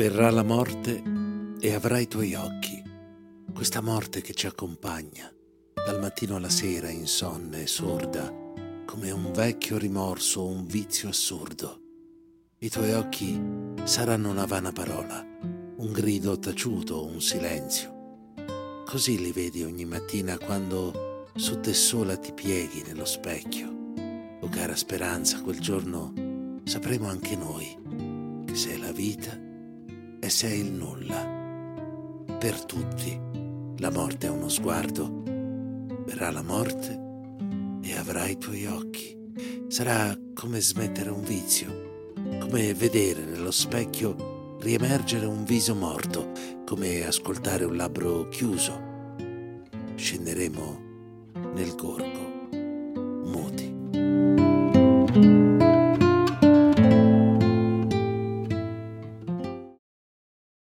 Verrà la morte e avrai i tuoi occhi, questa morte che ci accompagna dal mattino alla sera insonne e sorda, come un vecchio rimorso o un vizio assurdo. I tuoi occhi saranno una vana parola, un grido taciuto un silenzio. Così li vedi ogni mattina quando su te sola ti pieghi nello specchio. O oh, cara speranza, quel giorno sapremo anche noi che sei la vita e sei il nulla. Per tutti la morte è uno sguardo, verrà la morte e avrai i tuoi occhi. Sarà come smettere un vizio, come vedere nello specchio riemergere un viso morto, come ascoltare un labbro chiuso. Scenderemo nel gorgo